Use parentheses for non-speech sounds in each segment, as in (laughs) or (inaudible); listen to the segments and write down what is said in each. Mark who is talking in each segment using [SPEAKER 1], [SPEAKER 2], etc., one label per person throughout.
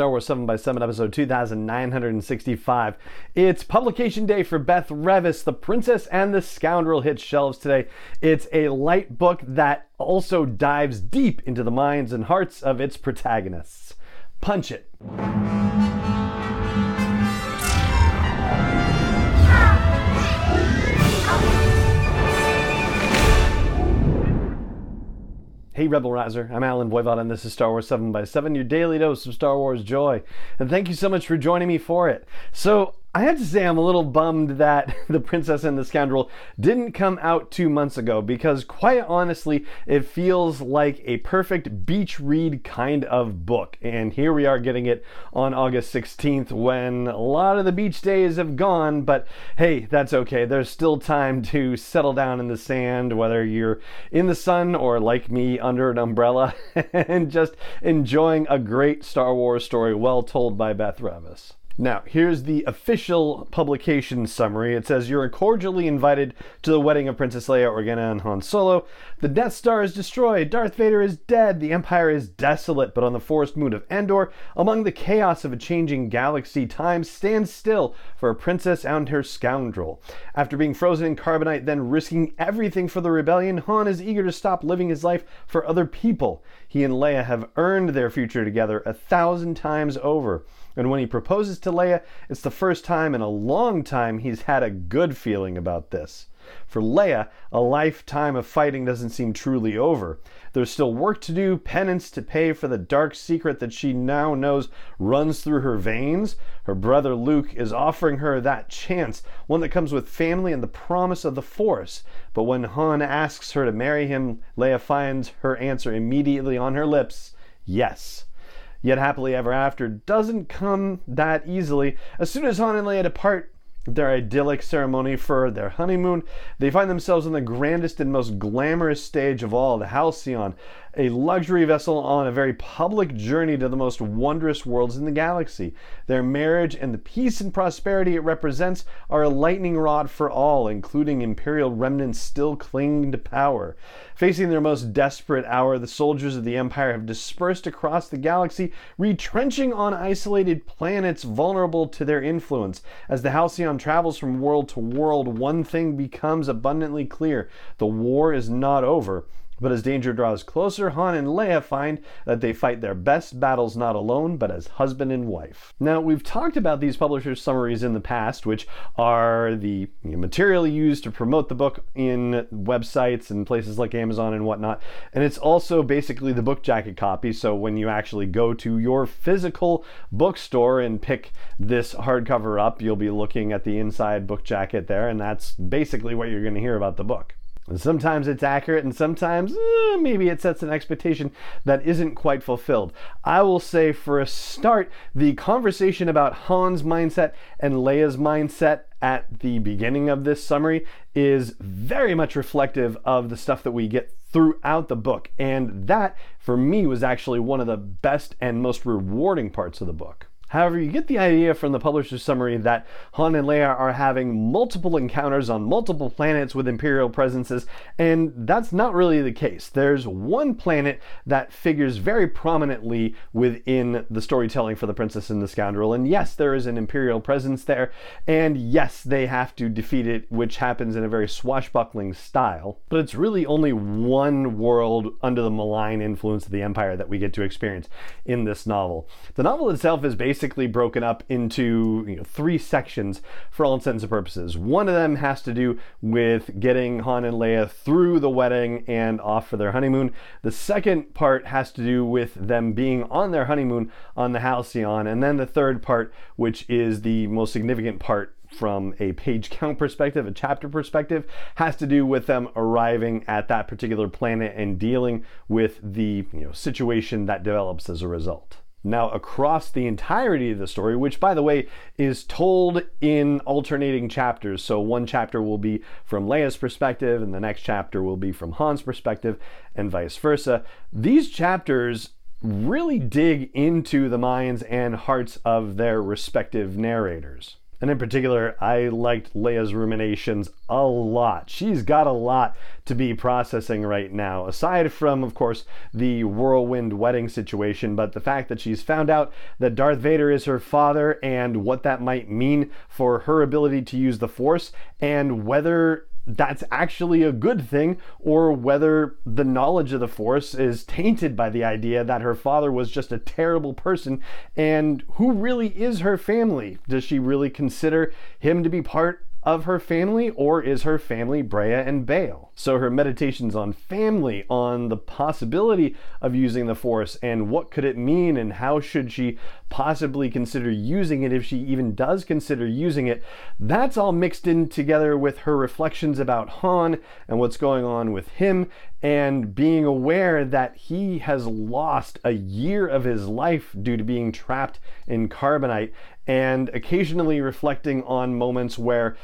[SPEAKER 1] Star Wars 7 by 7 episode 2965. It's publication day for Beth Revis. The Princess and the Scoundrel hits shelves today. It's a light book that also dives deep into the minds and hearts of its protagonists. Punch it. Hey, Rebel Rouser, I'm Allen Voivod, and this is Star Wars 7 by 7 your daily dose of Star Wars joy. And thank you so much for joining me for it. So, I have to say, I'm a little bummed that (laughs) The Princess and the Scoundrel didn't come out two months ago because, quite honestly, it feels like a perfect beach read kind of book. And here we are getting it on August 16th when a lot of the beach days have gone, but hey, that's okay. There's still time to settle down in the sand, whether you're in the sun or like me under an umbrella, (laughs) and just enjoying a great Star Wars story well told by Beth Revis. Now, here's the official publication summary. It says, You're cordially invited to the wedding of Princess Leia Organa and Han Solo. The Death Star is destroyed. Darth Vader is dead. The Empire is desolate. But on the forest moon of Endor, among the chaos of a changing galaxy, time stands still for a princess and her scoundrel. After being frozen in carbonite, then risking everything for the rebellion, Han is eager to stop living his life for other people. He and Leia have earned their future together a thousand times over. And when he proposes to Leia, it's the first time in a long time he's had a good feeling about this. For Leia, a lifetime of fighting doesn't seem truly over. There's still work to do, penance to pay for the dark secret that she now knows runs through her veins. Her brother Luke is offering her that chance, one that comes with family and the promise of the Force. But when Han asks her to marry him, Leia finds her answer immediately on her lips yes. Yet happily ever after doesn't come that easily. As soon as Han and Leia depart their idyllic ceremony for their honeymoon, they find themselves on the grandest and most glamorous stage of all, the Halcyon, a luxury vessel on a very public journey to the most wondrous worlds in the galaxy. Their marriage and the peace and prosperity it represents are a lightning rod for all, including Imperial remnants still clinging to power. Facing their most desperate hour, the soldiers of the Empire have dispersed across the galaxy, retrenching on isolated planets vulnerable to their influence. As the Halcyon travels from world to world, one thing becomes abundantly clear the war is not over. But as danger draws closer, Han and Leia find that they fight their best battles not alone, but as husband and wife. Now, we've talked about these publishers' summaries in the past, which are the material used to promote the book in websites and places like Amazon and whatnot. And it's also basically the book jacket copy. So when you actually go to your physical bookstore and pick this hardcover up, you'll be looking at the inside book jacket there, and that's basically what you're going to hear about the book. And sometimes it's accurate, and sometimes eh, maybe it sets an expectation that isn't quite fulfilled. I will say, for a start, the conversation about Han's mindset and Leia's mindset at the beginning of this summary is very much reflective of the stuff that we get throughout the book. And that, for me, was actually one of the best and most rewarding parts of the book. However, you get the idea from the publisher's summary that Han and Leia are having multiple encounters on multiple planets with Imperial presences, and that's not really the case. There's one planet that figures very prominently within the storytelling for The Princess and the Scoundrel, and yes, there is an Imperial presence there, and yes, they have to defeat it, which happens in a very swashbuckling style, but it's really only one world under the malign influence of the Empire that we get to experience in this novel. The novel itself is based basically broken up into you know, three sections for all intents and purposes. One of them has to do with getting Han and Leia through the wedding and off for their honeymoon. The second part has to do with them being on their honeymoon on the Halcyon. And then the third part, which is the most significant part from a page count perspective, a chapter perspective, has to do with them arriving at that particular planet and dealing with the you know, situation that develops as a result. Now, across the entirety of the story, which by the way is told in alternating chapters. So, one chapter will be from Leia's perspective, and the next chapter will be from Han's perspective, and vice versa. These chapters really dig into the minds and hearts of their respective narrators. And in particular, I liked Leia's ruminations a lot. She's got a lot to be processing right now, aside from, of course, the whirlwind wedding situation, but the fact that she's found out that Darth Vader is her father and what that might mean for her ability to use the Force, and whether that's actually a good thing, or whether the knowledge of the Force is tainted by the idea that her father was just a terrible person, and who really is her family? Does she really consider him to be part of her family, or is her family Breha and Bail? So her meditations on family, on the possibility of using the Force, and what could it mean, and how should she possibly consider using it if she even does consider using it, that's all mixed in together with her reflections about Han and what's going on with him, and being aware that he has lost a year of his life due to being trapped in carbonite, and occasionally reflecting on moments where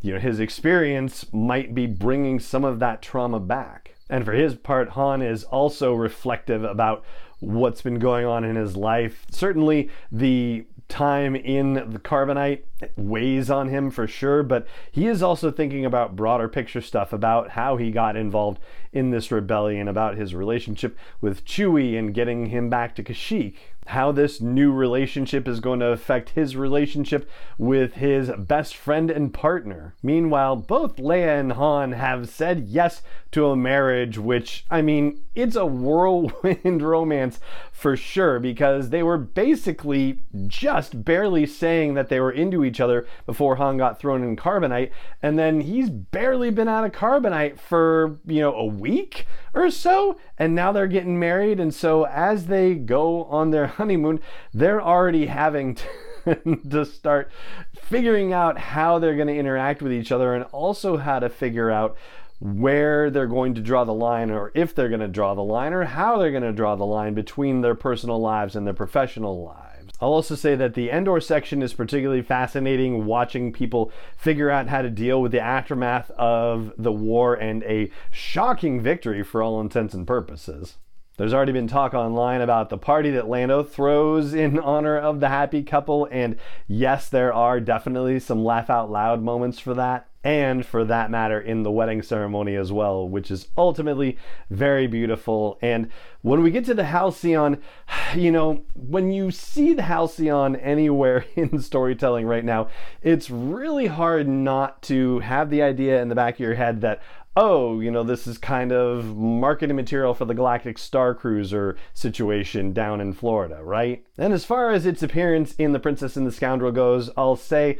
[SPEAKER 1] you know his experience might be bringing some of that trauma back. And for his part, Han is also reflective about what's been going on in his life. Certainly, the time in the carbonite weighs on him for sure, but he is also thinking about broader picture stuff about how he got involved in this rebellion, about his relationship with Chewie and getting him back to Kashyyyk, how this new relationship is going to affect his relationship with his best friend and partner. Meanwhile, both Leia and Han have said yes to a marriage, which, I mean, it's a whirlwind (laughs) romance for sure, because they were basically just barely saying that they were into each other before Han got thrown in carbonite, and then he's barely been out of carbonite for, you know, a week or so, and now they're getting married, and so as they go on their (laughs) honeymoon, they're already having to, (laughs) to start figuring out how they're going to interact with each other and also how to figure out where they're going to draw the line or if they're going to draw the line or how they're going to draw the line between their personal lives and their professional lives. I'll also say that the Endor section is particularly fascinating watching people figure out how to deal with the aftermath of the war and a shocking victory for all intents and purposes. There's already been talk online about the party that Lando throws in (laughs) honor of the happy couple, and yes, there are definitely some laugh out loud moments for that and for that matter in the wedding ceremony as well, which is ultimately very beautiful. And when we get to the Halcyon, (sighs) you know, when you see the Halcyon anywhere (laughs) in storytelling right now, it's really hard not to have the idea in the back of your head that, oh, you know, this is kind of marketing material for the Galactic Star Cruiser situation down in Florida, right? And as far as its appearance in The Princess and the Scoundrel goes, I'll say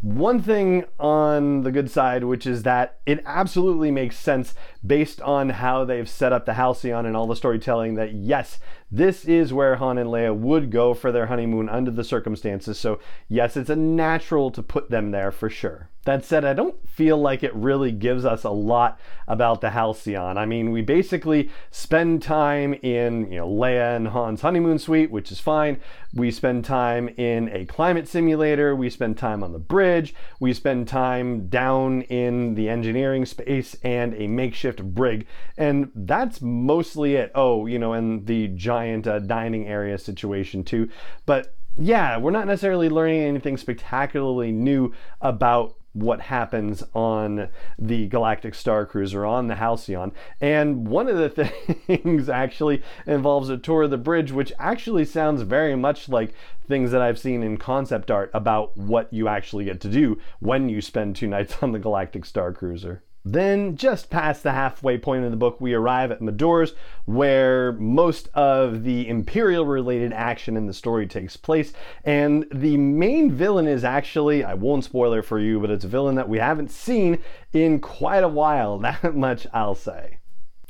[SPEAKER 1] one thing on the good side, which is that it absolutely makes sense based on how they've set up the Halcyon and all the storytelling that yes, this is where Han and Leia would go for their honeymoon under the circumstances. So, yes, it's a natural to put them there for sure. That said, I don't feel like it really gives us a lot about the Halcyon. I mean, we basically spend time in, you know, Leia and Han's honeymoon suite, which is fine. We spend time in a climate simulator. We spend time on the bridge. We spend time down in the engineering space and a makeshift brig. And that's mostly it. Oh, you know, and the giant uh, dining area situation too. But yeah, we're not necessarily learning anything spectacularly new about what happens on the Galactic Star Cruiser on the Halcyon. And one of the (laughs) things actually involves a tour of the bridge, which actually sounds very much like things that I've seen in concept art about what you actually get to do when you spend two (laughs) nights on the Galactic Star Cruiser. Then, just past the halfway point in the book, we arrive at Madors, where most of the Imperial related action in the story takes place. And the main villain is actually, I won't spoil it for you, but it's a villain that we haven't seen in quite a while. (laughs) That much I'll say.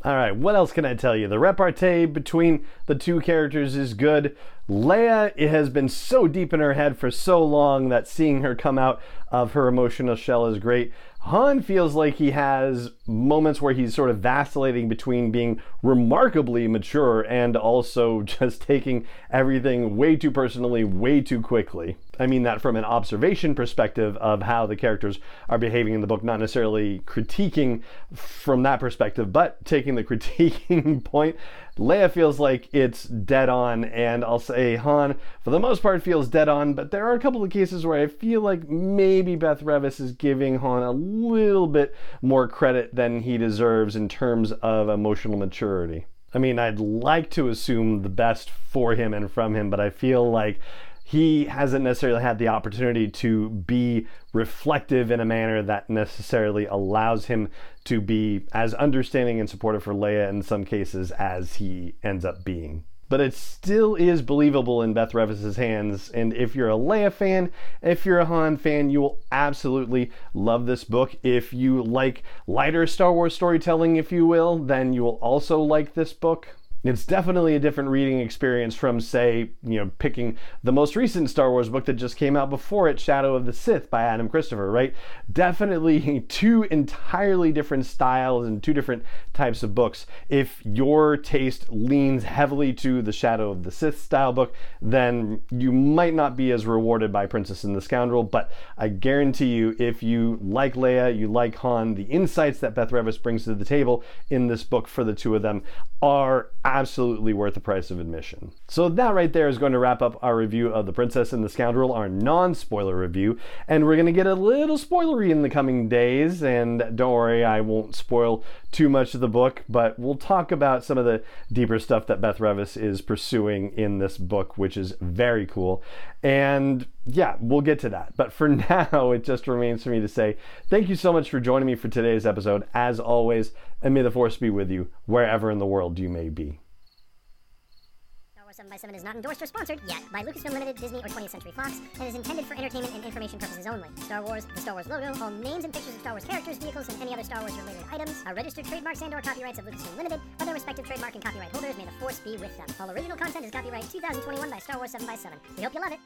[SPEAKER 1] All right, what else can I tell you? The repartee between the two characters is good. Leia it has been so deep in her head for so long that seeing her come out of her emotional shell is great. Han feels like he has moments where he's sort of vacillating between being remarkably mature and also (laughs) just taking everything way too personally, way too quickly. I mean that from an observation perspective of how the characters are behaving in the book, not necessarily critiquing from that perspective, but taking the (laughs) critiquing point Leia feels like it's dead on, and I'll say Han, for the most part, feels dead on, but there are a couple of cases where I feel like maybe Beth Revis is giving Han a little bit more credit than he deserves in terms of emotional maturity. I mean, I'd like to assume the best for him and from him, but I feel like he hasn't necessarily had the opportunity to be reflective in a manner that necessarily allows him to be as understanding and supportive for Leia in some cases as he ends up being but it still is believable in Beth Revis's hands. And if you're a Leia fan, if you're a Han fan, you will absolutely love this book. If you like lighter Star Wars storytelling, if you will, then you will also like this book. It's definitely a different reading experience from, say, you know, picking the most recent Star Wars book that just came out before it, Shadow of the Sith by Adam Christopher, right? Definitely (laughs) two entirely different styles and two different types of books. If your taste leans heavily to the Shadow of the Sith style book, then you might not be as rewarded by Princess and the Scoundrel, but I guarantee you, if you like Leia, you like Han, the insights that Beth Revis brings to the table in this book for the two of them are absolutely worth the price of admission. So that right there is going to wrap up our review of The Princess and the Scoundrel, our non-spoiler review, and we're going to get a little spoilery in the coming days, and don't worry, I won't spoil too much of the book, but we'll talk about some of the deeper stuff that Beth Revis is pursuing in this book, which is very cool. And yeah, we'll get to that. But for (laughs) now, it just remains for me to say thank you so much for joining me for today's episode. As always, and may the force be with you wherever in the world you may be.
[SPEAKER 2] Star Wars 7 by 7 is not endorsed or sponsored yet by Lucasfilm Limited, Disney, or 20th Century Fox, and is intended for entertainment and information purposes only. Star Wars, the Star Wars logo, all names and pictures of Star Wars characters, vehicles, and any other Star Wars related items are registered trademarks and or copyrights of Lucasfilm Limited, or their respective trademark and copyright holders. May the force be with them. All original content is copyright 2021 by Star Wars 7 by 7 We hope you love it.